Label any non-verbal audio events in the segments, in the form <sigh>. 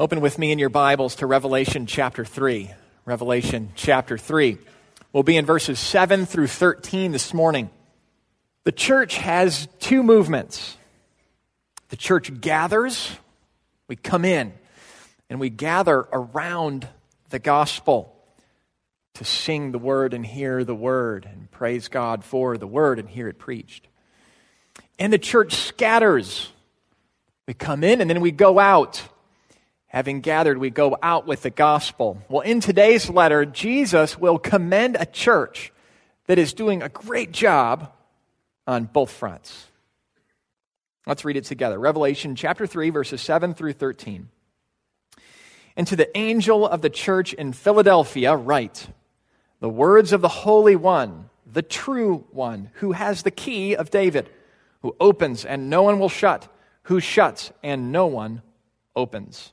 Open with me in your Bibles to Revelation chapter 3. Revelation chapter 3. We'll be in verses 7 through 13 this morning. The church has two movements. The church gathers, we come in, and we gather around the gospel to sing the word and hear the word and praise God for the word and hear it preached. And the church scatters. We come in and then we go out. Having gathered, we go out with the gospel. Well, in today's letter, Jesus will commend a church that is doing a great job on both fronts. Let's read it together. Revelation chapter 3, verses 7 through 13. And to the angel of the church in Philadelphia, write the words of the Holy One, the true One, who has the key of David, who opens and no one will shut, who shuts and no one opens.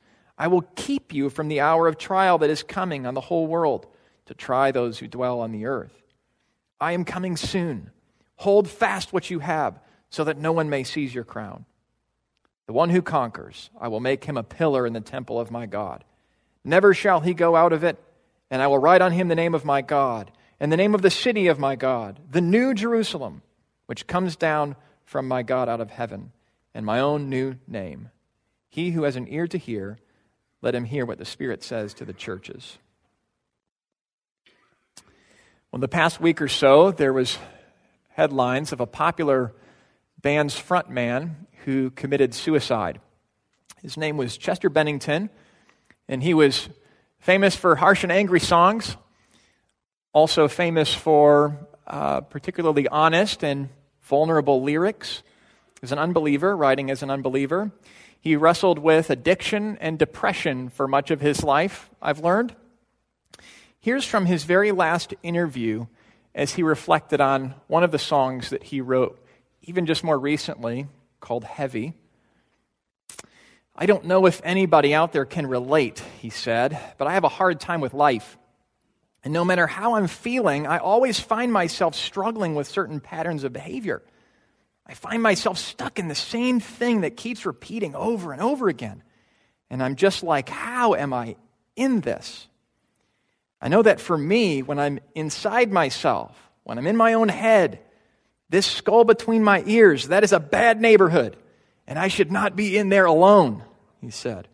I will keep you from the hour of trial that is coming on the whole world to try those who dwell on the earth. I am coming soon. Hold fast what you have, so that no one may seize your crown. The one who conquers, I will make him a pillar in the temple of my God. Never shall he go out of it, and I will write on him the name of my God, and the name of the city of my God, the new Jerusalem, which comes down from my God out of heaven, and my own new name. He who has an ear to hear, let him hear what the Spirit says to the churches. Well, in the past week or so, there was headlines of a popular band's frontman who committed suicide. His name was Chester Bennington, and he was famous for harsh and angry songs, also famous for uh, particularly honest and vulnerable lyrics. Was an unbeliever, writing as an unbeliever. He wrestled with addiction and depression for much of his life, I've learned. Here's from his very last interview as he reflected on one of the songs that he wrote, even just more recently, called Heavy. I don't know if anybody out there can relate, he said, but I have a hard time with life. And no matter how I'm feeling, I always find myself struggling with certain patterns of behavior. I find myself stuck in the same thing that keeps repeating over and over again. And I'm just like, how am I in this? I know that for me, when I'm inside myself, when I'm in my own head, this skull between my ears, that is a bad neighborhood, and I should not be in there alone, he said.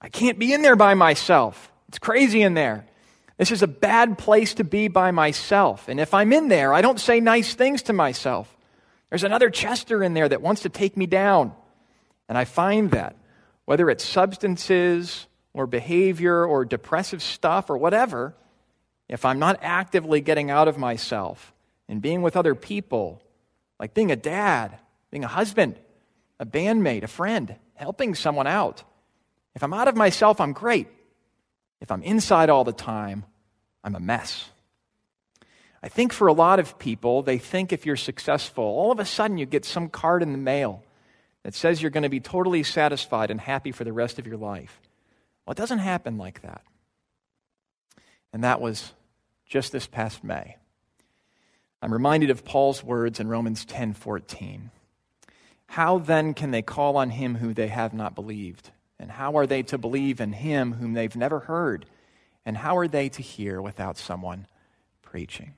I can't be in there by myself. It's crazy in there. This is a bad place to be by myself. And if I'm in there, I don't say nice things to myself. There's another Chester in there that wants to take me down. And I find that, whether it's substances or behavior or depressive stuff or whatever, if I'm not actively getting out of myself and being with other people, like being a dad, being a husband, a bandmate, a friend, helping someone out, if I'm out of myself, I'm great. If I'm inside all the time, I'm a mess. I think for a lot of people, they think if you're successful, all of a sudden you get some card in the mail that says you're going to be totally satisfied and happy for the rest of your life. Well, it doesn't happen like that. And that was just this past May. I'm reminded of Paul's words in Romans 10:14. How then can they call on him who they have not believed? And how are they to believe in him whom they've never heard? And how are they to hear without someone preaching?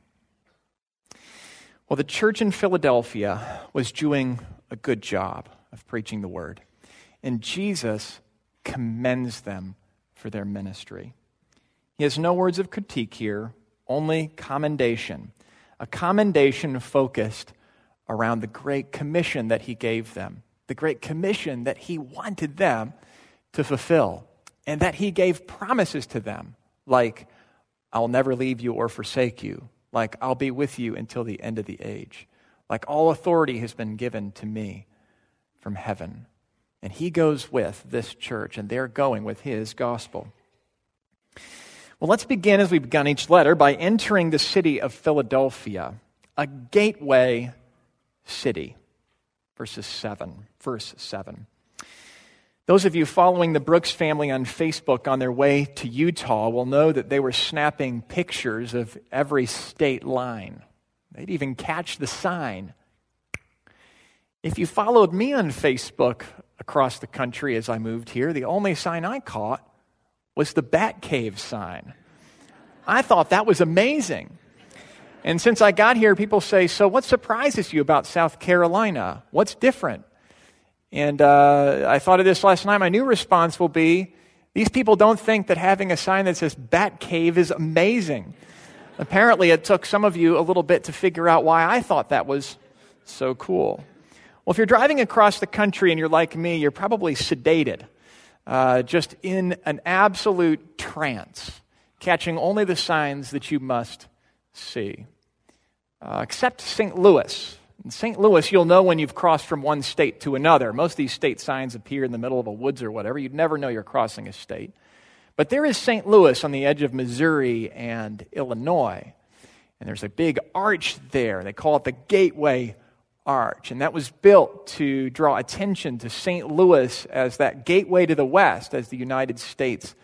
Well, the church in Philadelphia was doing a good job of preaching the word. And Jesus commends them for their ministry. He has no words of critique here, only commendation. A commendation focused around the great commission that he gave them, the great commission that he wanted them to fulfill, and that he gave promises to them, like, I'll never leave you or forsake you, like I'll be with you until the end of the age. Like all authority has been given to me from heaven. And he goes with this church, and they're going with his gospel. Well, let's begin as we've begun each letter by entering the city of Philadelphia, a gateway city. Verses 7. Verse 7. Those of you following the Brooks family on Facebook on their way to Utah will know that they were snapping pictures of every state line. They'd even catch the sign. If you followed me on Facebook across the country as I moved here, the only sign I caught was the Bat Cave sign. I thought that was amazing. And since I got here, people say, So, what surprises you about South Carolina? What's different? And uh, I thought of this last night. My new response will be these people don't think that having a sign that says Bat Cave is amazing. Apparently, it took some of you a little bit to figure out why I thought that was so cool. Well, if you're driving across the country and you're like me, you're probably sedated uh, just in an absolute trance, catching only the signs that you must see. Uh, except St. Louis. In St. Louis, you'll know when you've crossed from one state to another. Most of these state signs appear in the middle of a woods or whatever. You'd never know you're crossing a state. But there is St. Louis on the edge of Missouri and Illinois. And there's a big arch there. They call it the Gateway arch. And that was built to draw attention to St. Louis as that gateway to the West as the United States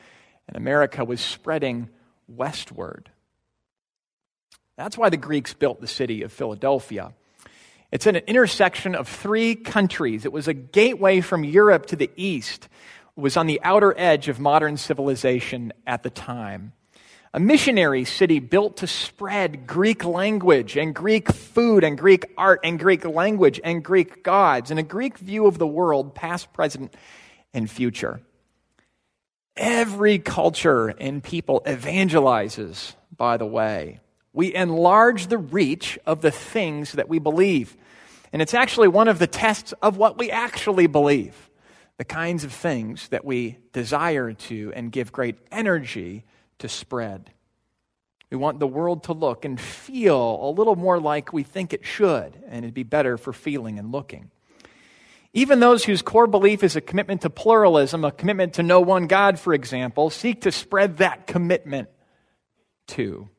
and America was spreading westward. That's why the Greeks built the city of Philadelphia. It's an intersection of three countries. It was a gateway from Europe to the east. It was on the outer edge of modern civilization at the time a missionary city built to spread Greek language and Greek food and Greek art and Greek language and Greek gods and a Greek view of the world, past, present, and future. Every culture and people evangelizes, by the way. We enlarge the reach of the things that we believe. And it's actually one of the tests of what we actually believe. The kinds of things that we desire to and give great energy to spread. We want the world to look and feel a little more like we think it should, and it'd be better for feeling and looking. Even those whose core belief is a commitment to pluralism, a commitment to no one God, for example, seek to spread that commitment too.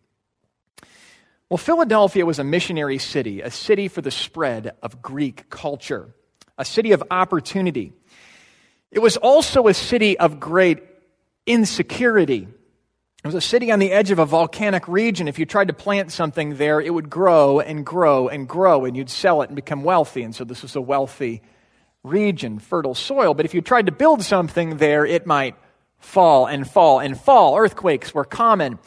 Well, Philadelphia was a missionary city, a city for the spread of Greek culture, a city of opportunity. It was also a city of great insecurity. It was a city on the edge of a volcanic region. If you tried to plant something there, it would grow and grow and grow, and you'd sell it and become wealthy. And so this was a wealthy region, fertile soil. But if you tried to build something there, it might fall and fall and fall. Earthquakes were common.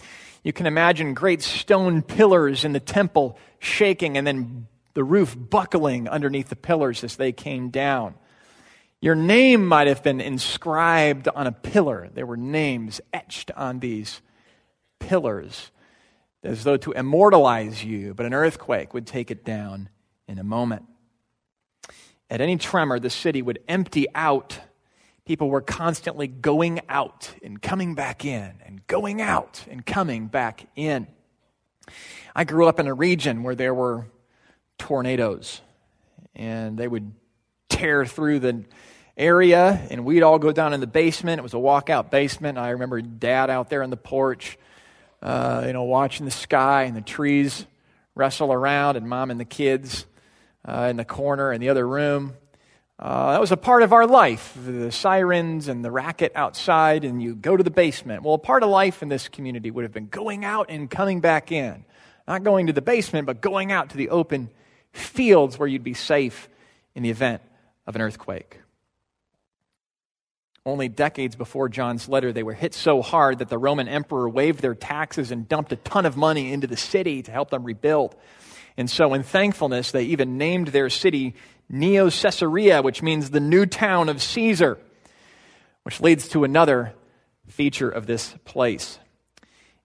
You can imagine great stone pillars in the temple shaking and then the roof buckling underneath the pillars as they came down. Your name might have been inscribed on a pillar. There were names etched on these pillars as though to immortalize you, but an earthquake would take it down in a moment. At any tremor, the city would empty out. People were constantly going out and coming back in, and going out and coming back in. I grew up in a region where there were tornadoes, and they would tear through the area, and we'd all go down in the basement. It was a walkout basement. I remember dad out there on the porch, uh, you know, watching the sky and the trees wrestle around, and mom and the kids uh, in the corner in the other room. Uh, that was a part of our life the sirens and the racket outside, and you go to the basement. Well, a part of life in this community would have been going out and coming back in. Not going to the basement, but going out to the open fields where you'd be safe in the event of an earthquake. Only decades before John's letter, they were hit so hard that the Roman emperor waived their taxes and dumped a ton of money into the city to help them rebuild. And so, in thankfulness, they even named their city Neo Caesarea, which means the new town of Caesar, which leads to another feature of this place.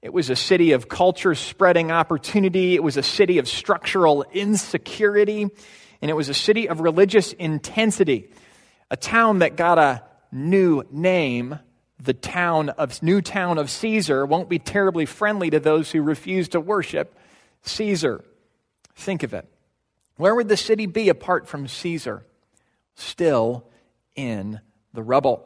It was a city of culture spreading opportunity, it was a city of structural insecurity, and it was a city of religious intensity. A town that got a new name, the town of new town of Caesar, won't be terribly friendly to those who refuse to worship Caesar. Think of it. Where would the city be apart from Caesar? Still in the rubble.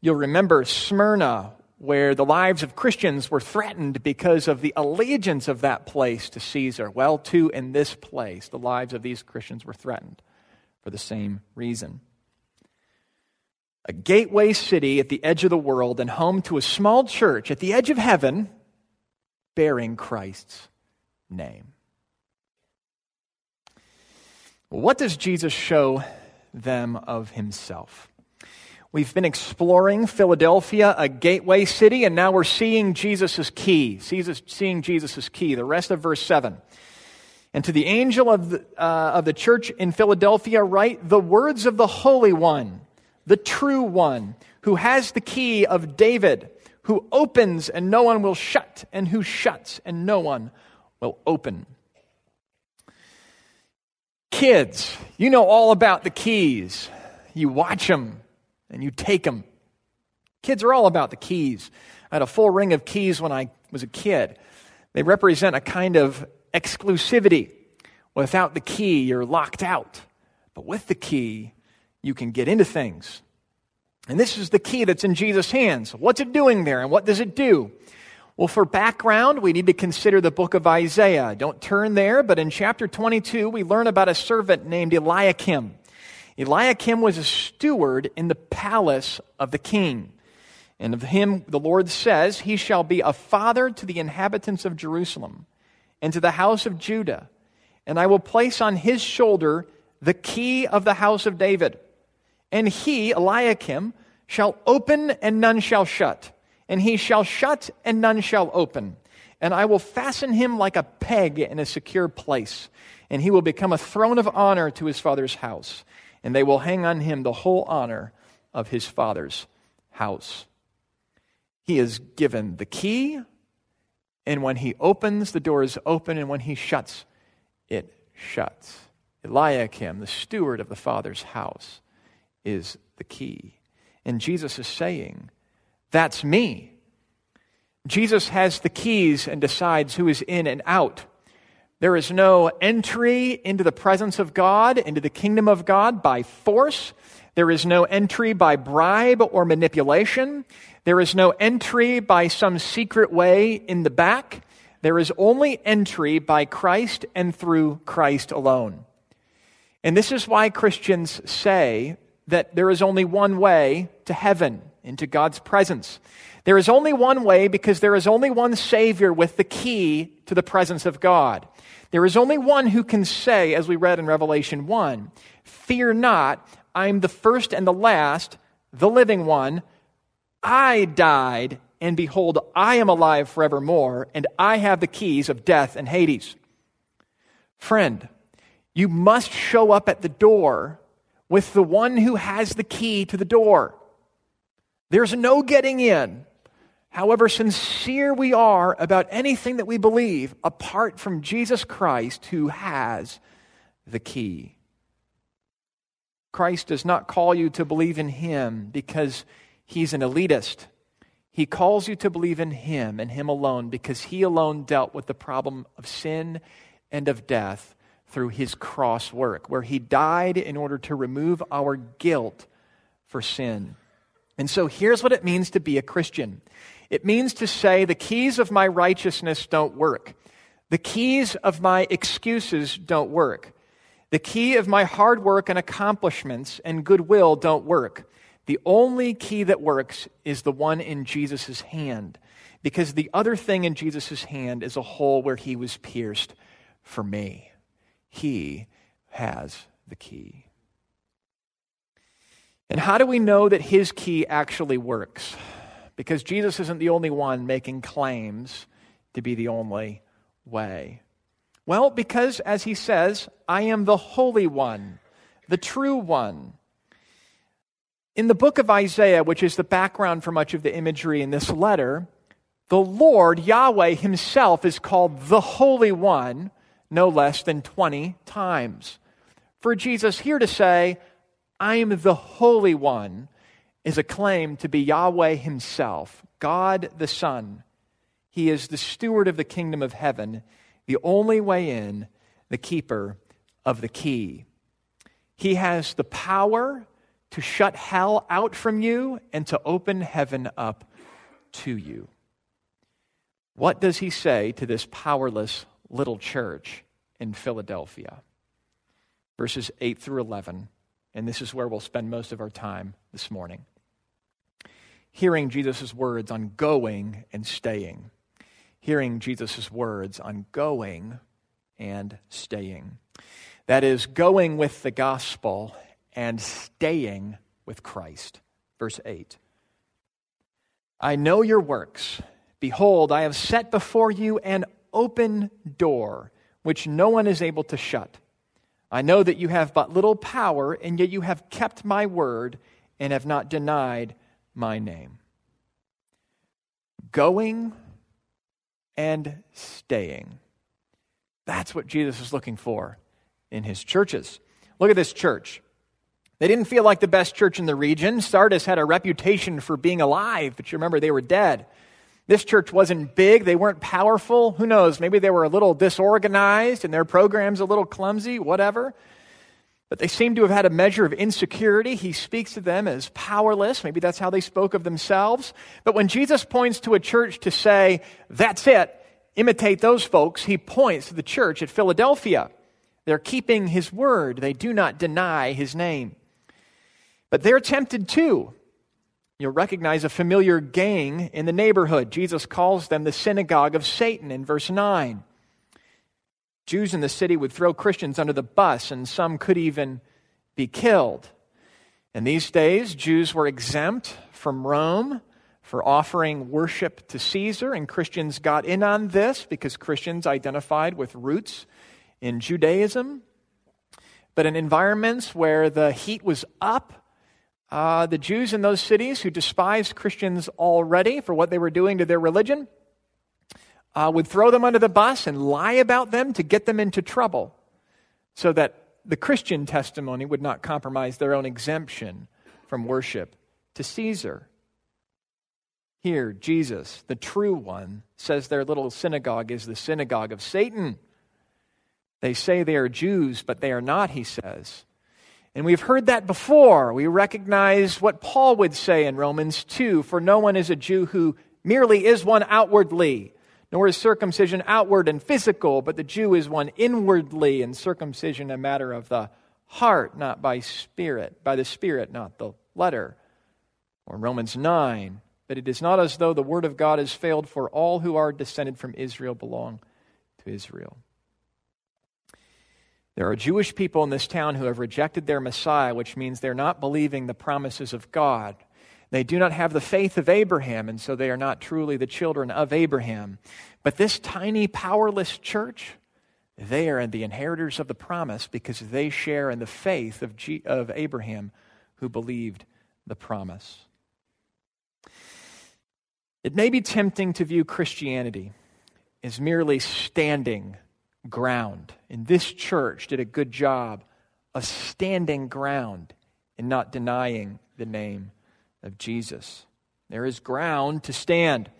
You'll remember Smyrna, where the lives of Christians were threatened because of the allegiance of that place to Caesar. Well, too, in this place, the lives of these Christians were threatened for the same reason. A gateway city at the edge of the world and home to a small church at the edge of heaven bearing Christ's name. What does Jesus show them of himself? We've been exploring Philadelphia, a gateway city, and now we're seeing Jesus' key. seeing Jesus' key, the rest of verse 7. And to the angel of the, uh, of the church in Philadelphia, write the words of the Holy One, the true one, who has the key of David, who opens and no one will shut, and who shuts and no one will open. Kids, you know all about the keys. You watch them and you take them. Kids are all about the keys. I had a full ring of keys when I was a kid. They represent a kind of exclusivity. Without the key, you're locked out. But with the key, you can get into things. And this is the key that's in Jesus' hands. What's it doing there and what does it do? Well, for background, we need to consider the book of Isaiah. Don't turn there, but in chapter 22, we learn about a servant named Eliakim. Eliakim was a steward in the palace of the king. And of him, the Lord says, He shall be a father to the inhabitants of Jerusalem and to the house of Judah. And I will place on his shoulder the key of the house of David. And he, Eliakim, shall open and none shall shut and he shall shut, and none shall open. And I will fasten him like a peg in a secure place, and he will become a throne of honor to his father's house, and they will hang on him the whole honor of his father's house. He is given the key, and when he opens, the door is open, and when he shuts, it shuts. Eliakim, the steward of the father's house, is the key. And Jesus is saying, that's me. Jesus has the keys and decides who is in and out. There is no entry into the presence of God, into the kingdom of God by force. There is no entry by bribe or manipulation. There is no entry by some secret way in the back. There is only entry by Christ and through Christ alone. And this is why Christians say that there is only one way to heaven into God's presence. There is only one way because there is only one Savior with the key to the presence of God. There is only one who can say, as we read in Revelation 1, Fear not, I am the first and the last, the living one. I died, and behold, I am alive forevermore, and I have the keys of death and Hades. Friend, you must show up at the door with the one who has the key to the door. There's no getting in, however sincere we are about anything that we believe, apart from Jesus Christ who has the key. Christ does not call you to believe in him because he's an elitist. He calls you to believe in him and him alone because he alone dealt with the problem of sin and of death through his cross work, where he died in order to remove our guilt for sin. And so here's what it means to be a Christian it means to say, the keys of my righteousness don't work, the keys of my excuses don't work, the key of my hard work and accomplishments and goodwill don't work. The only key that works is the one in Jesus' hand, because the other thing in Jesus' hand is a hole where he was pierced for me. He has the key. And how do we know that his key actually works? Because Jesus isn't the only one making claims to be the only way. Well, because as he says, I am the Holy One, the true one. In the book of Isaiah, which is the background for much of the imagery in this letter, the Lord, Yahweh himself, is called the Holy One no less than 20 times. For Jesus here to say, I am the Holy One, is a claim to be Yahweh Himself, God the Son. He is the steward of the kingdom of heaven, the only way in, the keeper of the key. He has the power to shut hell out from you and to open heaven up to you. What does he say to this powerless little church in Philadelphia? Verses 8 through 11, and this is where we'll spend most of our time this morning. Hearing Jesus' words on going and staying. Hearing Jesus' words on going and staying. That is, going with the gospel and staying with Christ. Verse 8 I know your works. Behold, I have set before you an open door, which no one is able to shut. I know that you have but little power, and yet you have kept my word and have not denied my name. Going and staying. That's what Jesus is looking for in his churches. Look at this church. They didn't feel like the best church in the region. Sardis had a reputation for being alive, but you remember they were dead. This church wasn't big, they weren't powerful. Who knows? Maybe they were a little disorganized and their programs a little clumsy, whatever. But they seem to have had a measure of insecurity. He speaks to them as powerless. Maybe that's how they spoke of themselves. But when Jesus points to a church to say, that's it, imitate those folks, he points to the church at Philadelphia. They're keeping his word, they do not deny his name. But they're tempted too. You'll recognize a familiar gang in the neighborhood. Jesus calls them the synagogue of Satan in verse 9. Jews in the city would throw Christians under the bus, and some could even be killed. In these days, Jews were exempt from Rome for offering worship to Caesar, and Christians got in on this because Christians identified with roots in Judaism. But in environments where the heat was up, uh, the Jews in those cities who despised Christians already for what they were doing to their religion uh, would throw them under the bus and lie about them to get them into trouble so that the Christian testimony would not compromise their own exemption from worship to Caesar. Here, Jesus, the true one, says their little synagogue is the synagogue of Satan. They say they are Jews, but they are not, he says. And we've heard that before. We recognize what Paul would say in Romans 2 For no one is a Jew who merely is one outwardly, nor is circumcision outward and physical, but the Jew is one inwardly, and circumcision a matter of the heart, not by spirit, by the spirit, not the letter. Or Romans 9 But it is not as though the word of God has failed, for all who are descended from Israel belong to Israel. There are Jewish people in this town who have rejected their Messiah, which means they're not believing the promises of God. They do not have the faith of Abraham, and so they are not truly the children of Abraham. But this tiny, powerless church, they are the inheritors of the promise because they share in the faith of, G- of Abraham who believed the promise. It may be tempting to view Christianity as merely standing ground. And this church did a good job of standing ground and not denying the name of Jesus. There is ground to stand.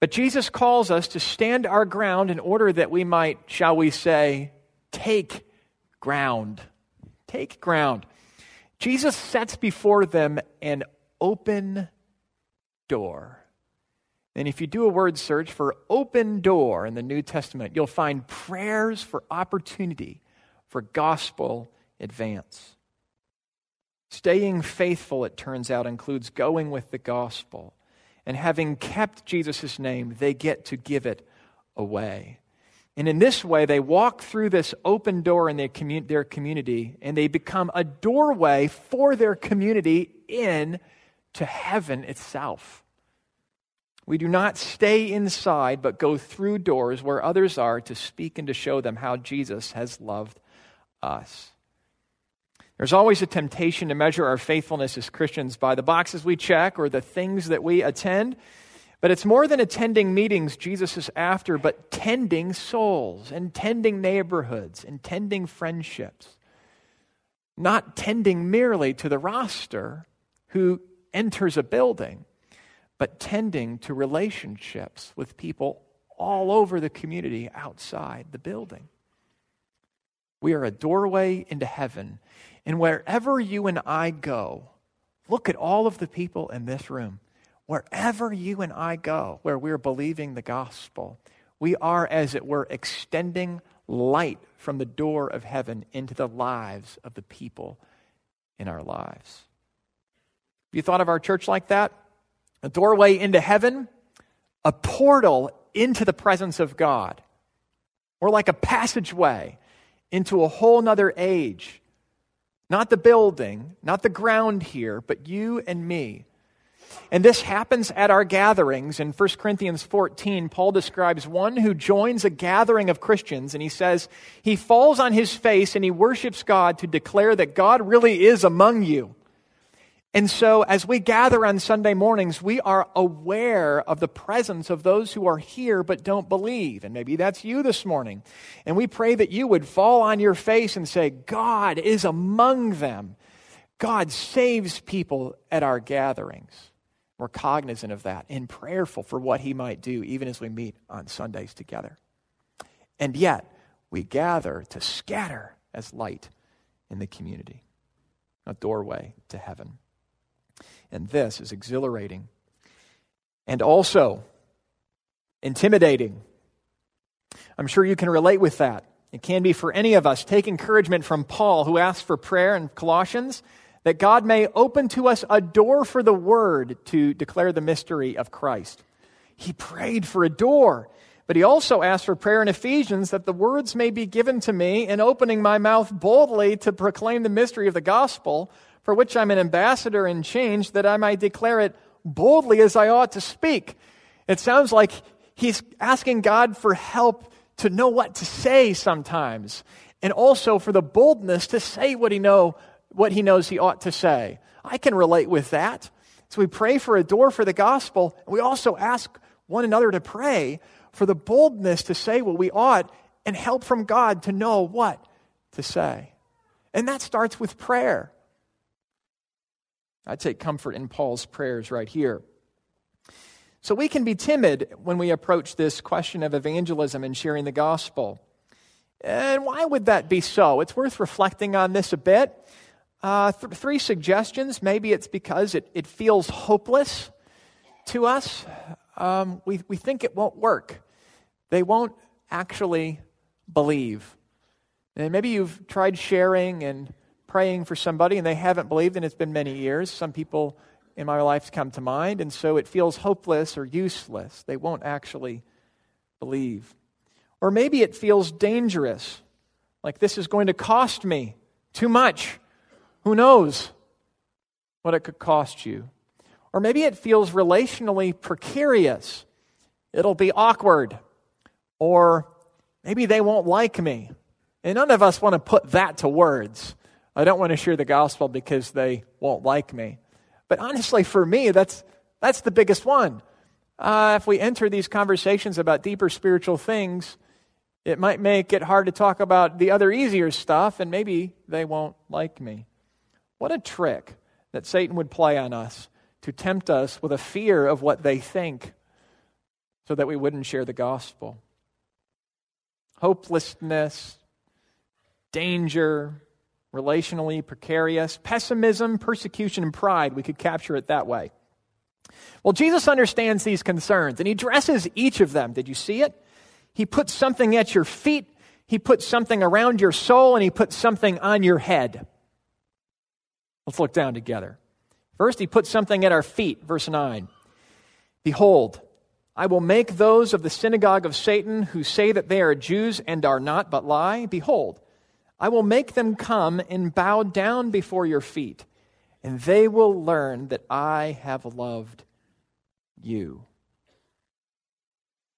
But Jesus calls us to stand our ground in order that we might, shall we say, take ground. Take ground. Jesus sets before them an open door. And if you do a word search for open door in the New Testament, you'll find prayers for opportunity for gospel advance. Staying faithful, it turns out, includes going with the gospel. And having kept Jesus' name, they get to give it away. And in this way, they walk through this open door in their, commun- their community and they become a doorway for their community in to heaven itself. We do not stay inside, but go through doors where others are to speak and to show them how Jesus has loved us. There's always a temptation to measure our faithfulness as Christians by the boxes we check or the things that we attend. But it's more than attending meetings Jesus is after, but tending souls and tending neighborhoods and tending friendships. Not tending merely to the roster who enters a building but tending to relationships with people all over the community outside the building. We are a doorway into heaven, And wherever you and I go, look at all of the people in this room. Wherever you and I go, where we're believing the gospel, we are, as it were, extending light from the door of heaven into the lives of the people in our lives. Have you thought of our church like that? A doorway into heaven, a portal into the presence of God, or like a passageway into a whole nother age. Not the building, not the ground here, but you and me and this happens at our gatherings. In 1 Corinthians 14, Paul describes one who joins a gathering of Christians, and he says he falls on his face and he worships God to declare that God really is among you. And so, as we gather on Sunday mornings, we are aware of the presence of those who are here but don't believe. And maybe that's you this morning. And we pray that you would fall on your face and say, God is among them. God saves people at our gatherings. We're cognizant of that and prayerful for what He might do, even as we meet on Sundays together. And yet, we gather to scatter as light in the community, a doorway to heaven. And this is exhilarating and also intimidating. I'm sure you can relate with that. It can be for any of us. Take encouragement from Paul, who asks for prayer in Colossians that God may open to us a door for the word to declare the mystery of Christ. He prayed for a door, but he also asked for prayer in Ephesians that the words may be given to me in opening my mouth boldly to proclaim the mystery of the gospel, for which I'm an ambassador in change, that I might declare it boldly as I ought to speak. It sounds like he's asking God for help to know what to say sometimes, and also for the boldness to say what he know what he knows he ought to say. I can relate with that. So we pray for a door for the gospel, and we also ask one another to pray for the boldness to say what we ought and help from God to know what to say. And that starts with prayer. I take comfort in Paul's prayers right here. So we can be timid when we approach this question of evangelism and sharing the gospel. And why would that be so? It's worth reflecting on this a bit. Uh, th- three suggestions. Maybe it's because it, it feels hopeless to us. Um, we, we think it won't work. They won't actually believe. And maybe you've tried sharing and praying for somebody and they haven't believed, and it's been many years. Some people in my life come to mind, and so it feels hopeless or useless. They won't actually believe. Or maybe it feels dangerous, like this is going to cost me too much. Who knows what it could cost you? Or maybe it feels relationally precarious. It'll be awkward. Or maybe they won't like me. And none of us want to put that to words. I don't want to share the gospel because they won't like me. But honestly, for me, that's, that's the biggest one. Uh, if we enter these conversations about deeper spiritual things, it might make it hard to talk about the other easier stuff, and maybe they won't like me. What a trick that Satan would play on us to tempt us with a fear of what they think so that we wouldn't share the gospel. Hopelessness, danger, relationally precarious, pessimism, persecution, and pride. We could capture it that way. Well, Jesus understands these concerns and he addresses each of them. Did you see it? He puts something at your feet, he puts something around your soul, and he puts something on your head. Let's look down together. First, he puts something at our feet, verse 9. Behold, I will make those of the synagogue of Satan who say that they are Jews and are not, but lie. Behold, I will make them come and bow down before your feet, and they will learn that I have loved you.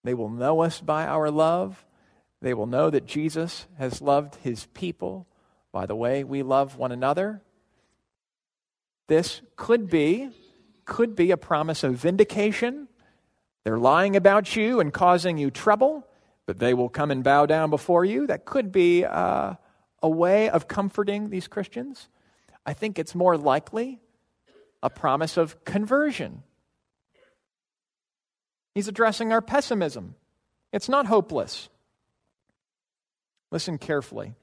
They will know us by our love. They will know that Jesus has loved his people by the way we love one another. This could be could be a promise of vindication. They're lying about you and causing you trouble, but they will come and bow down before you. That could be uh, a way of comforting these Christians. I think it's more likely a promise of conversion. He's addressing our pessimism. It's not hopeless. Listen carefully. I'm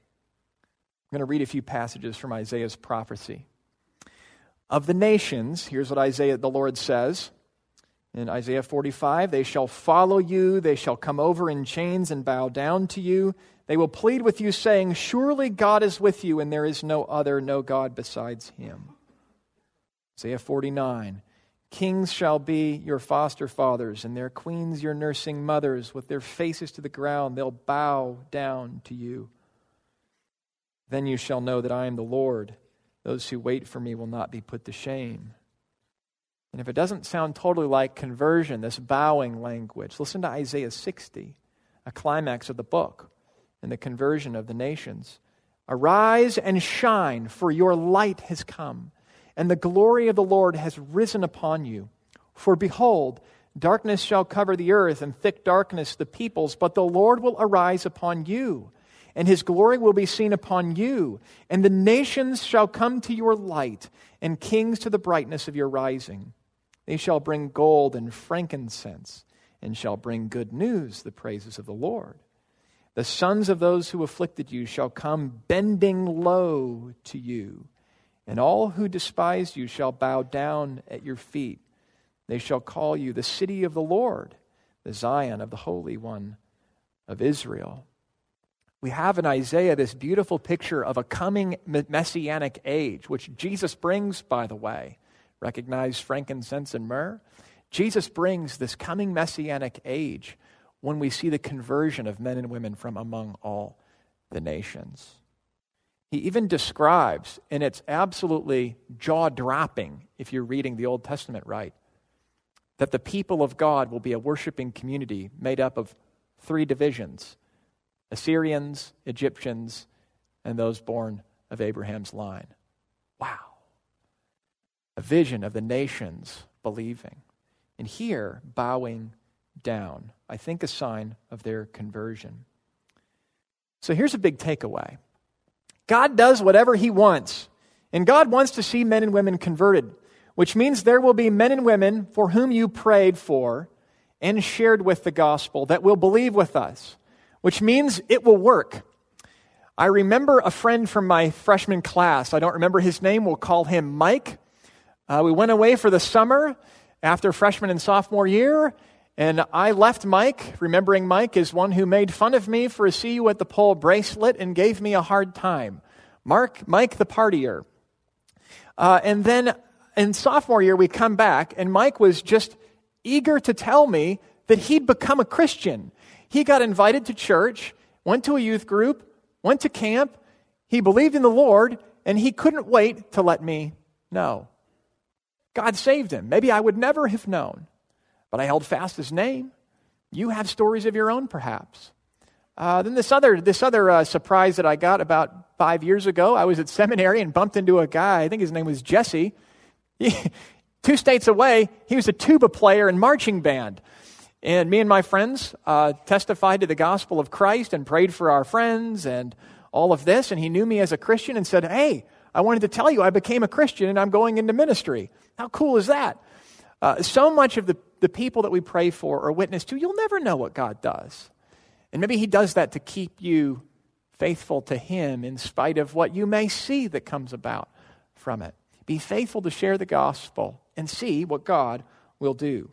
going to read a few passages from Isaiah's prophecy. Of the nations, here's what Isaiah, the Lord says in Isaiah 45 They shall follow you, they shall come over in chains and bow down to you. They will plead with you, saying, Surely God is with you, and there is no other, no God besides him. Isaiah 49 Kings shall be your foster fathers, and their queens your nursing mothers. With their faces to the ground, they'll bow down to you. Then you shall know that I am the Lord. Those who wait for me will not be put to shame. And if it doesn't sound totally like conversion, this bowing language, listen to Isaiah 60, a climax of the book and the conversion of the nations. Arise and shine, for your light has come, and the glory of the Lord has risen upon you. For behold, darkness shall cover the earth, and thick darkness the peoples, but the Lord will arise upon you and his glory will be seen upon you. And the nations shall come to your light, and kings to the brightness of your rising. They shall bring gold and frankincense, and shall bring good news, the praises of the Lord. The sons of those who afflicted you shall come bending low to you, and all who despise you shall bow down at your feet. They shall call you the city of the Lord, the Zion of the Holy One of Israel we have in Isaiah this beautiful picture of a coming messianic age, which Jesus brings, by the way. Recognize frankincense and myrrh? Jesus brings this coming messianic age when we see the conversion of men and women from among all the nations. He even describes, and it's absolutely jaw dropping if you're reading the Old Testament right, that the people of God will be a worshiping community made up of three divisions Assyrians, Egyptians, and those born of Abraham's line. Wow. A vision of the nations believing. And here, bowing down. I think a sign of their conversion. So here's a big takeaway God does whatever He wants. And God wants to see men and women converted, which means there will be men and women for whom you prayed for and shared with the gospel that will believe with us which means it will work. I remember a friend from my freshman class. I don't remember his name. We'll call him Mike. Uh, we went away for the summer after freshman and sophomore year, and I left Mike, remembering Mike as one who made fun of me for a see you at the pole bracelet and gave me a hard time. Mark, Mike the partier. Uh, and then in sophomore year, we come back, and Mike was just eager to tell me that he'd become a Christian. He got invited to church, went to a youth group, went to camp. He believed in the Lord, and he couldn't wait to let me know. God saved him. Maybe I would never have known, but I held fast his name. You have stories of your own, perhaps. Uh, then this other, this other uh, surprise that I got about five years ago, I was at seminary and bumped into a guy. I think his name was Jesse. He, <laughs> two states away, he was a tuba player in marching band. And me and my friends uh, testified to the gospel of Christ and prayed for our friends and all of this. And he knew me as a Christian and said, Hey, I wanted to tell you I became a Christian and I'm going into ministry. How cool is that? Uh, so much of the, the people that we pray for or witness to, you'll never know what God does. And maybe He does that to keep you faithful to Him in spite of what you may see that comes about from it. Be faithful to share the gospel and see what God will do.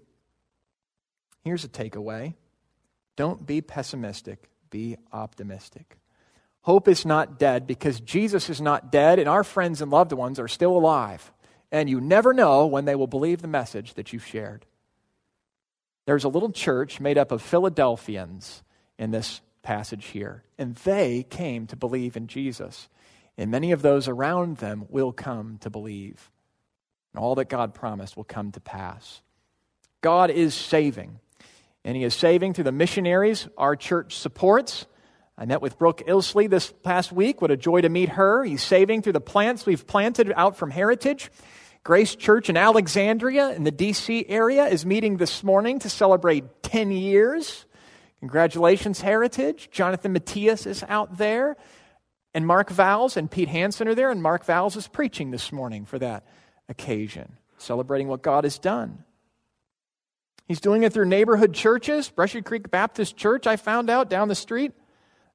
Here's a takeaway don't be pessimistic, be optimistic. Hope is not dead because Jesus is not dead and our friends and loved ones are still alive. And you never know when they will believe the message that you've shared. There's a little church made up of Philadelphians in this passage here, and they came to believe in Jesus. And many of those around them will come to believe. And all that God promised will come to pass. God is saving and he is saving through the missionaries our church supports. I met with Brooke Ilsley this past week. What a joy to meet her. He's saving through the plants we've planted out from Heritage. Grace Church in Alexandria in the D.C. area is meeting this morning to celebrate 10 years. Congratulations, Heritage. Jonathan Matthias is out there. And Mark Vowles and Pete Hansen are there. And Mark Vowles is preaching this morning for that occasion, celebrating what God has done. He's doing it through neighborhood churches. Brushy Creek Baptist Church, I found out down the street.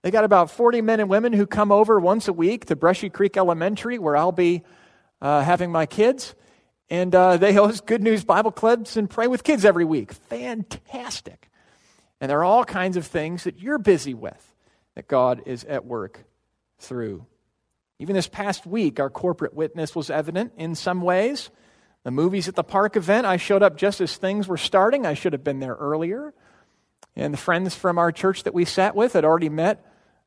They got about 40 men and women who come over once a week to Brushy Creek Elementary, where I'll be uh, having my kids. And uh, they host Good News Bible clubs and pray with kids every week. Fantastic. And there are all kinds of things that you're busy with that God is at work through. Even this past week, our corporate witness was evident in some ways. The movies at the park event, I showed up just as things were starting. I should have been there earlier. And the friends from our church that we sat with had already met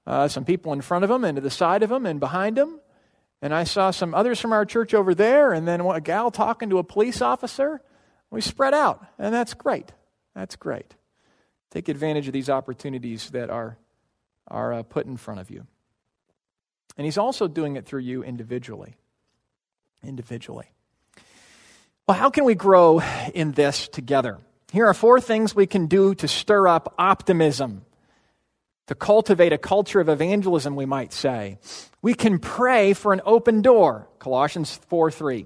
uh, some people in front of them and to the side of them and behind them. And I saw some others from our church over there, and then a gal talking to a police officer. We spread out, and that's great. That's great. Take advantage of these opportunities that are, are uh, put in front of you. And He's also doing it through you individually. Individually. Well, how can we grow in this together? Here are four things we can do to stir up optimism to cultivate a culture of evangelism, we might say. We can pray for an open door, Colossians 4 3.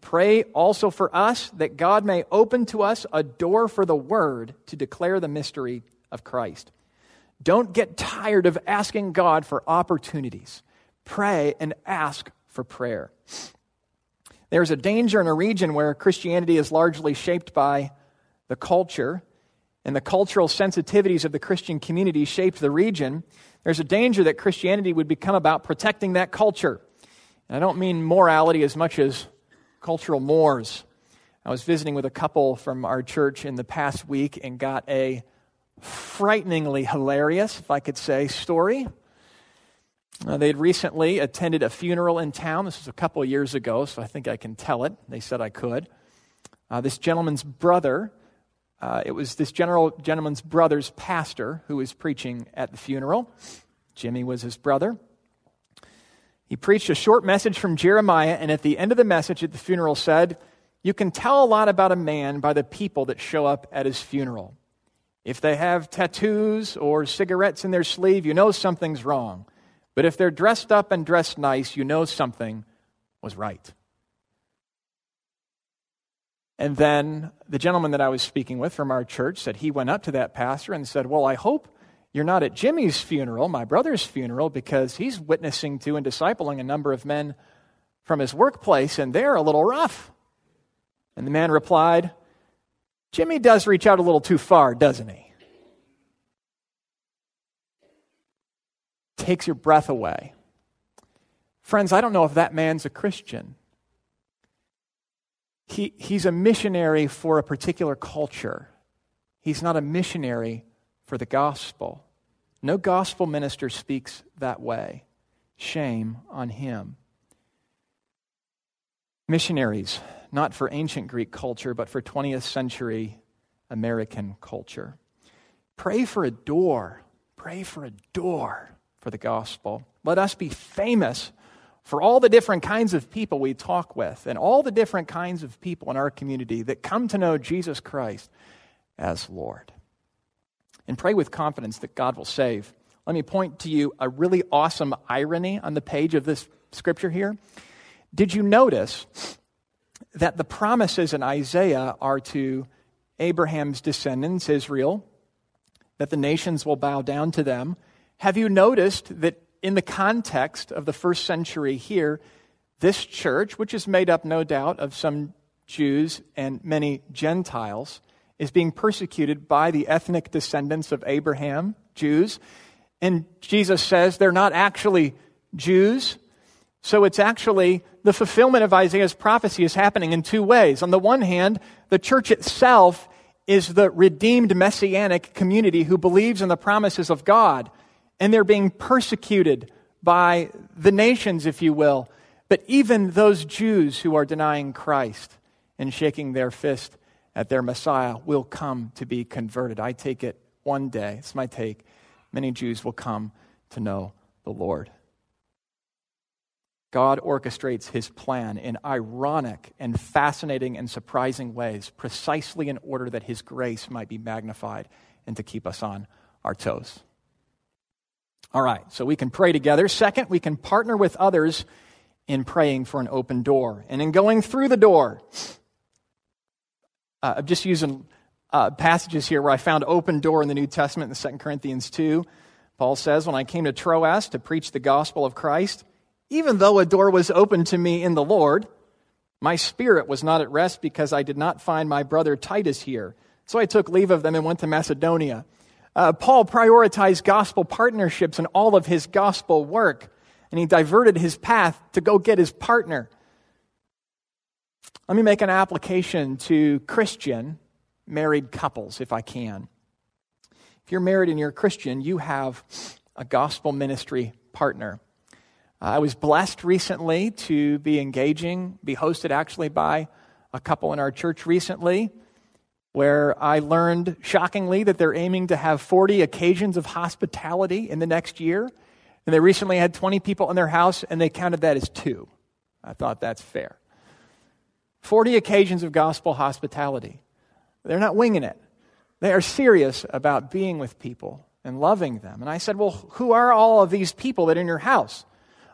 Pray also for us that God may open to us a door for the word to declare the mystery of Christ. Don't get tired of asking God for opportunities. Pray and ask for prayer. There's a danger in a region where Christianity is largely shaped by the culture and the cultural sensitivities of the Christian community shaped the region, there's a danger that Christianity would become about protecting that culture. And I don't mean morality as much as cultural mores. I was visiting with a couple from our church in the past week and got a frighteningly hilarious, if I could say, story. Uh, they had recently attended a funeral in town. This was a couple years ago, so I think I can tell it. They said I could. Uh, this gentleman's brother uh, it was this general, gentleman's brother's pastor who was preaching at the funeral. Jimmy was his brother. He preached a short message from Jeremiah, and at the end of the message at the funeral said, You can tell a lot about a man by the people that show up at his funeral. If they have tattoos or cigarettes in their sleeve, you know something's wrong. But if they're dressed up and dressed nice, you know something was right. And then the gentleman that I was speaking with from our church said he went up to that pastor and said, Well, I hope you're not at Jimmy's funeral, my brother's funeral, because he's witnessing to and discipling a number of men from his workplace, and they're a little rough. And the man replied, Jimmy does reach out a little too far, doesn't he? Takes your breath away. Friends, I don't know if that man's a Christian he, he's a missionary for a particular culture. He's not a missionary for the gospel. No gospel minister speaks that way. Shame on him. Missionaries, not for ancient Greek culture, but for 20th century American culture. Pray for a door. Pray for a door for the gospel. Let us be famous for all the different kinds of people we talk with and all the different kinds of people in our community that come to know Jesus Christ as Lord. And pray with confidence that God will save. Let me point to you a really awesome irony on the page of this scripture here. Did you notice that the promises in Isaiah are to Abraham's descendants, Israel, that the nations will bow down to them? Have you noticed that in the context of the first century here, this church, which is made up, no doubt, of some Jews and many Gentiles, is being persecuted by the ethnic descendants of Abraham, Jews. And Jesus says they're not actually Jews. So it's actually the fulfillment of Isaiah's prophecy is happening in two ways. On the one hand, the church itself is the redeemed messianic community who believes in the promises of God and they're being persecuted by the nations, if you will. But even those Jews who are denying Christ and shaking their fist at their Messiah will come to be converted. I take it one day, it's my take, many Jews will come to know the Lord. God orchestrates his plan in ironic and fascinating and surprising ways, precisely in order that his grace might be magnified and to keep us on our toes. All right, so we can pray together. Second, we can partner with others in praying for an open door. And in going through the door, uh, I'm just using uh, passages here where I found open door in the New Testament in 2 Corinthians 2. Paul says, When I came to Troas to preach the gospel of Christ, even though a door was open to me in the Lord, my spirit was not at rest because I did not find my brother Titus here. So I took leave of them and went to Macedonia. Uh, Paul prioritized gospel partnerships in all of his gospel work, and he diverted his path to go get his partner. Let me make an application to Christian married couples, if I can. If you're married and you're a Christian, you have a gospel ministry partner. Uh, I was blessed recently to be engaging, be hosted actually by a couple in our church recently, where I learned shockingly that they're aiming to have 40 occasions of hospitality in the next year. And they recently had 20 people in their house, and they counted that as two. I thought that's fair. 40 occasions of gospel hospitality. They're not winging it. They are serious about being with people and loving them. And I said, Well, who are all of these people that are in your house?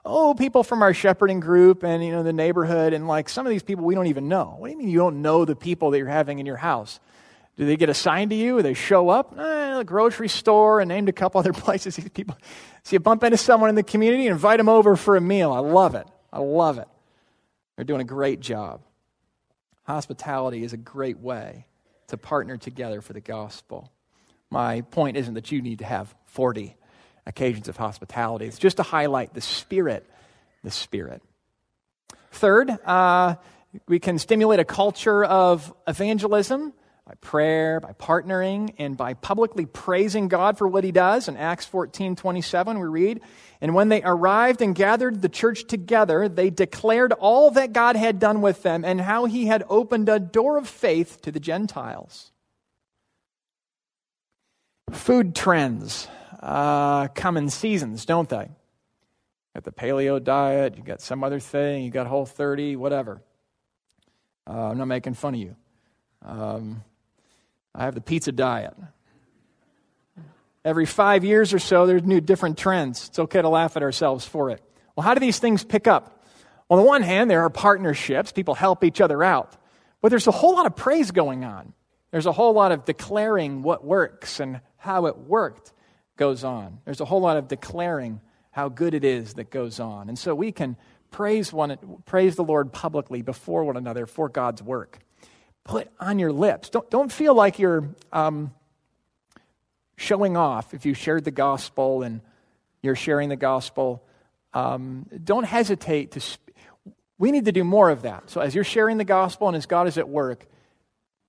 oh, people from our shepherding group and, you know, the neighborhood. And like some of these people we don't even know. What do you mean you don't know the people that you're having in your house? Do they get assigned to you? They show up? Eh, the grocery store and named a couple other <laughs> places. These people. So you bump into someone in the community invite them over for a meal. I love it. I love it. They're doing a great job. Hospitality is a great way to partner together for the gospel. My point isn't that you need to have 40 occasions of hospitality. It's just to highlight the Spirit, the Spirit. Third, uh, we can stimulate a culture of evangelism by prayer, by partnering, and by publicly praising God for what he does. In Acts 14 27, we read, And when they arrived and gathered the church together, they declared all that God had done with them and how he had opened a door of faith to the Gentiles. Food trends uh, come in seasons, don't they? You got the paleo diet, you got some other thing, you got whole 30, whatever. Uh, I'm not making fun of you. Um, I have the pizza diet. Every five years or so, there's new different trends. It's okay to laugh at ourselves for it. Well, how do these things pick up? On the one hand, there are partnerships, people help each other out. But there's a whole lot of praise going on. There's a whole lot of declaring what works and how it worked goes on. There's a whole lot of declaring how good it is that goes on. And so we can praise, one, praise the Lord publicly before one another for God's work. Put on your lips. Don't, don't feel like you're um, showing off if you shared the gospel and you're sharing the gospel. Um, don't hesitate to. We need to do more of that. So as you're sharing the gospel and as God is at work,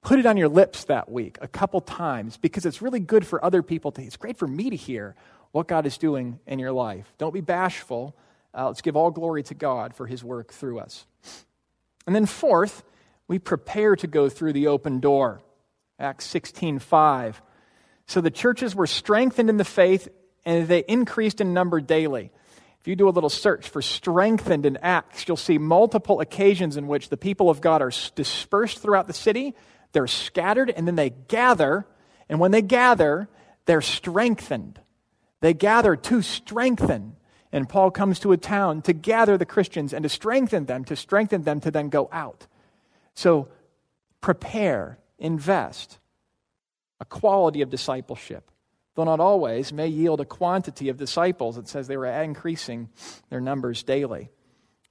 Put it on your lips that week a couple times because it's really good for other people to It's great for me to hear what God is doing in your life. Don't be bashful. Uh, let's give all glory to God for his work through us. And then fourth, we prepare to go through the open door. Acts 16:5. So the churches were strengthened in the faith and they increased in number daily. If you do a little search for strengthened in Acts, you'll see multiple occasions in which the people of God are dispersed throughout the city they're scattered and then they gather. And when they gather, they're strengthened. They gather to strengthen. And Paul comes to a town to gather the Christians and to strengthen them, to strengthen them to then go out. So prepare, invest. A quality of discipleship, though not always, may yield a quantity of disciples. It says they were increasing their numbers daily.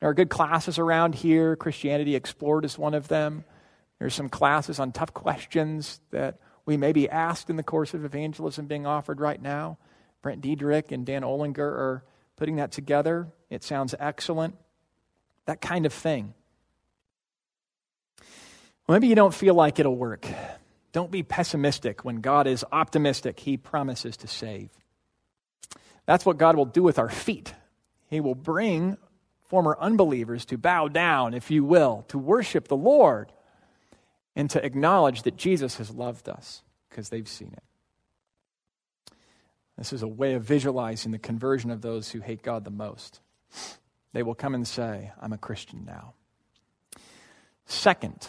There are good classes around here. Christianity Explored is one of them. There's some classes on tough questions that we may be asked in the course of evangelism being offered right now. Brent Diedrich and Dan Olinger are putting that together. It sounds excellent. That kind of thing. Maybe you don't feel like it'll work. Don't be pessimistic when God is optimistic. He promises to save. That's what God will do with our feet. He will bring former unbelievers to bow down, if you will, to worship the Lord and to acknowledge that Jesus has loved us because they've seen it. This is a way of visualizing the conversion of those who hate God the most. They will come and say, I'm a Christian now. Second,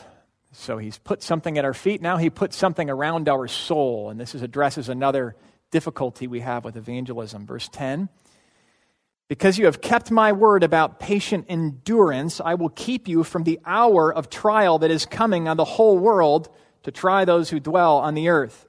so he's put something at our feet. Now he puts something around our soul. And this is, addresses another difficulty we have with evangelism. Verse 10 because you have kept my word about patient endurance, I will keep you from the hour of trial that is coming on the whole world to try those who dwell on the earth.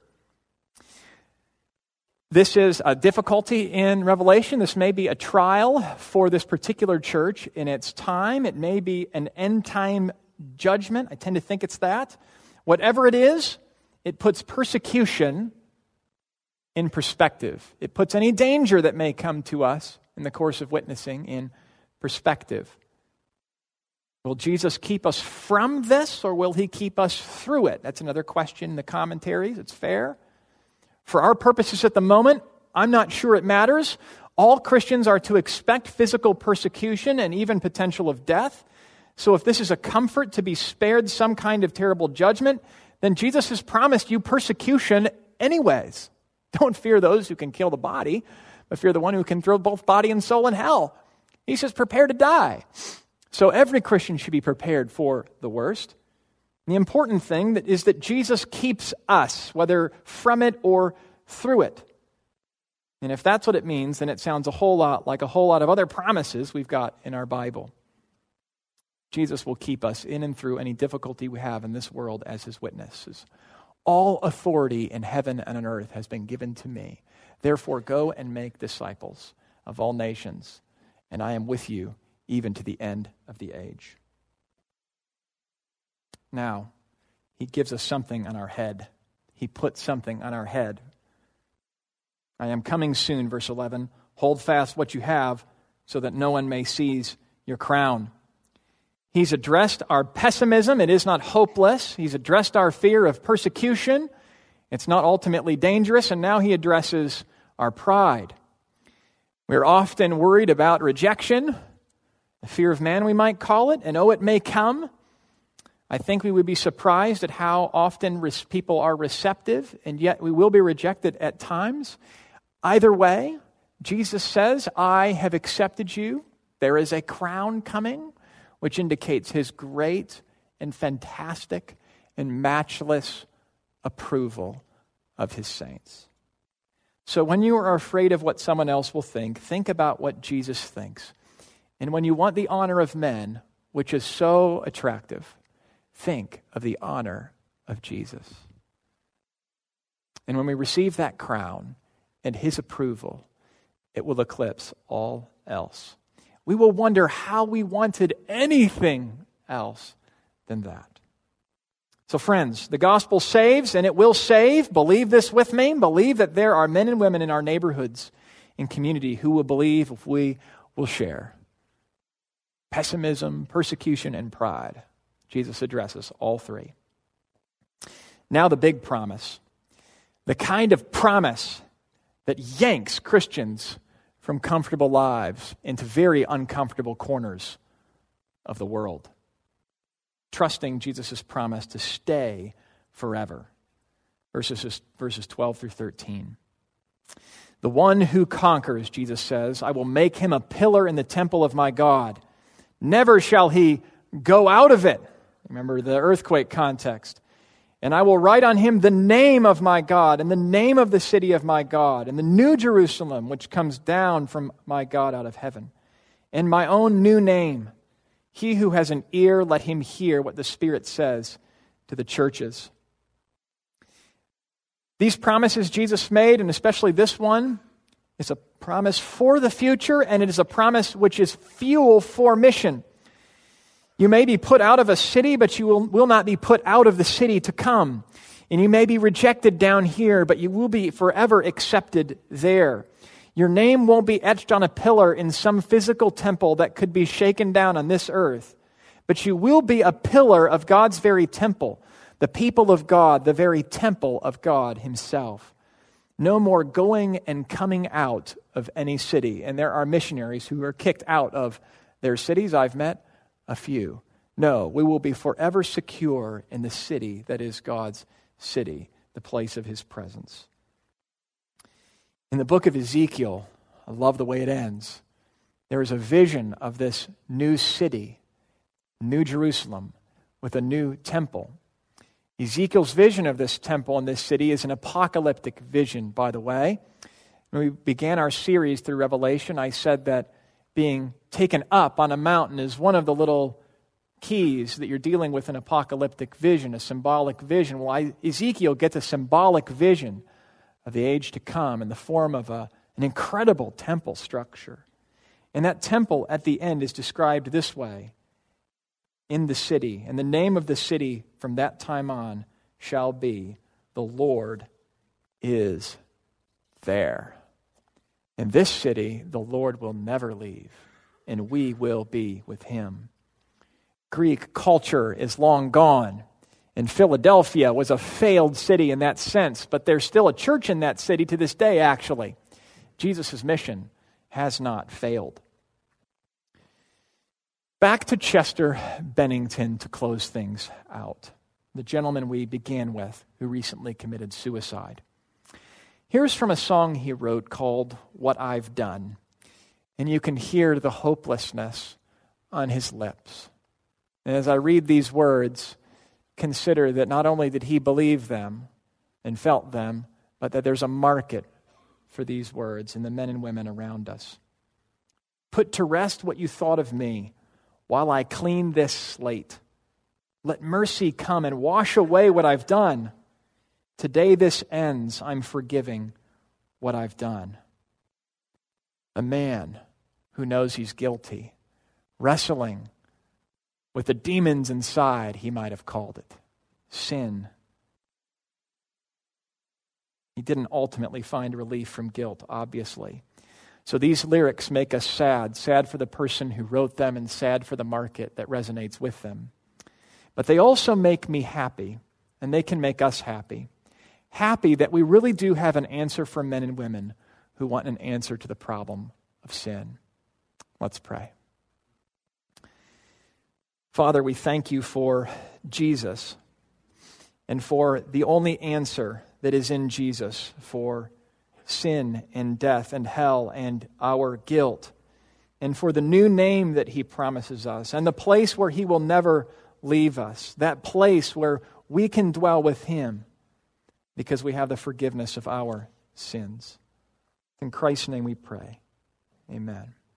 This is a difficulty in Revelation. This may be a trial for this particular church in its time. It may be an end time judgment. I tend to think it's that. Whatever it is, it puts persecution in perspective. It puts any danger that may come to us in the course of witnessing in perspective. Will Jesus keep us from this or will he keep us through it? That's another question in the commentaries. It's fair. For our purposes at the moment, I'm not sure it matters. All Christians are to expect physical persecution and even potential of death. So if this is a comfort to be spared some kind of terrible judgment, then Jesus has promised you persecution anyways. Don't fear those who can kill the body, but fear the one who can throw both body and soul in hell. He says, prepare to die. So every Christian should be prepared for the worst. The important thing is that Jesus keeps us, whether from it or through it. And if that's what it means, then it sounds a whole lot like a whole lot of other promises we've got in our Bible. Jesus will keep us in and through any difficulty we have in this world as his witnesses. All authority in heaven and on earth has been given to me. Therefore, go and make disciples of all nations, and I am with you even to the end of the age. Now, he gives us something on our head. He puts something on our head. I am coming soon, verse 11. Hold fast what you have so that no one may seize your crown. He's addressed our pessimism. It is not hopeless. He's addressed our fear of persecution. It's not ultimately dangerous. And now he addresses our pride. We're often worried about rejection, the fear of man, we might call it, and oh, it may come. I think we would be surprised at how often people are receptive, and yet we will be rejected at times. Either way, Jesus says, I have accepted you. There is a crown coming, which indicates his great and fantastic and matchless approval of his saints. So when you are afraid of what someone else will think, think about what Jesus thinks. And when you want the honor of men, which is so attractive, think of the honor of Jesus. And when we receive that crown and his approval, it will eclipse all else. We will wonder how we wanted anything else than that. So, friends, the gospel saves and it will save. Believe this with me. Believe that there are men and women in our neighborhoods and community who will believe if we will share. Pessimism, persecution, and pride Jesus addresses all three. Now, the big promise the kind of promise that yanks Christians from comfortable lives into very uncomfortable corners of the world. Trusting Jesus' promise to stay forever. Verses, verses 12 through 13. The one who conquers, Jesus says, I will make him a pillar in the temple of my God. Never shall he go out of it. Remember the earthquake context. And I will write on him the name of my God, and the name of the city of my God, and the new Jerusalem, which comes down from my God out of heaven, and my own new name. He who has an ear, let him hear what the Spirit says to the churches. These promises Jesus made, and especially this one, is a promise for the future, and it is a promise which is fuel for mission. You may be put out of a city, but you will, will not be put out of the city to come. And you may be rejected down here, but you will be forever accepted there. Your name won't be etched on a pillar in some physical temple that could be shaken down on this earth, but you will be a pillar of God's very temple, the people of God, the very temple of God Himself. No more going and coming out of any city. And there are missionaries who are kicked out of their cities. I've met a few. No, we will be forever secure in the city that is God's city, the place of his presence. In the book of Ezekiel, I love the way it ends. There is a vision of this new city, New Jerusalem, with a new temple. Ezekiel's vision of this temple and this city is an apocalyptic vision, by the way. When we began our series through Revelation, I said that being taken up on a mountain is one of the little keys that you're dealing with an apocalyptic vision, a symbolic vision. Well, Ezekiel gets a symbolic vision of the age to come in the form of a, an incredible temple structure. And that temple at the end is described this way in the city. And the name of the city from that time on shall be The Lord is there. In this city, the Lord will never leave, and we will be with him. Greek culture is long gone. And Philadelphia was a failed city in that sense, but there's still a church in that city to this day, actually. Jesus' mission has not failed. Back to Chester Bennington to close things out, the gentleman we began with who recently committed suicide. Here's from a song he wrote called What I've Done, and you can hear the hopelessness on his lips. And as I read these words, consider that not only did he believe them and felt them, but that there's a market for these words in the men and women around us. Put to rest what you thought of me while I clean this slate. Let mercy come and wash away what I've done. Today this ends. I'm forgiving what I've done. A man who knows he's guilty, wrestling with the demons inside, he might have called it sin. He didn't ultimately find relief from guilt, obviously. So these lyrics make us sad sad for the person who wrote them and sad for the market that resonates with them. But they also make me happy, and they can make us happy. Happy that we really do have an answer for men and women who want an answer to the problem of sin. Let's pray. Father, we thank you for Jesus and for the only answer that is in Jesus for sin and death and hell and our guilt, and for the new name that he promises us, and the place where he will never leave us, that place where we can dwell with him because we have the forgiveness of our sins. In Christ's name we pray. Amen.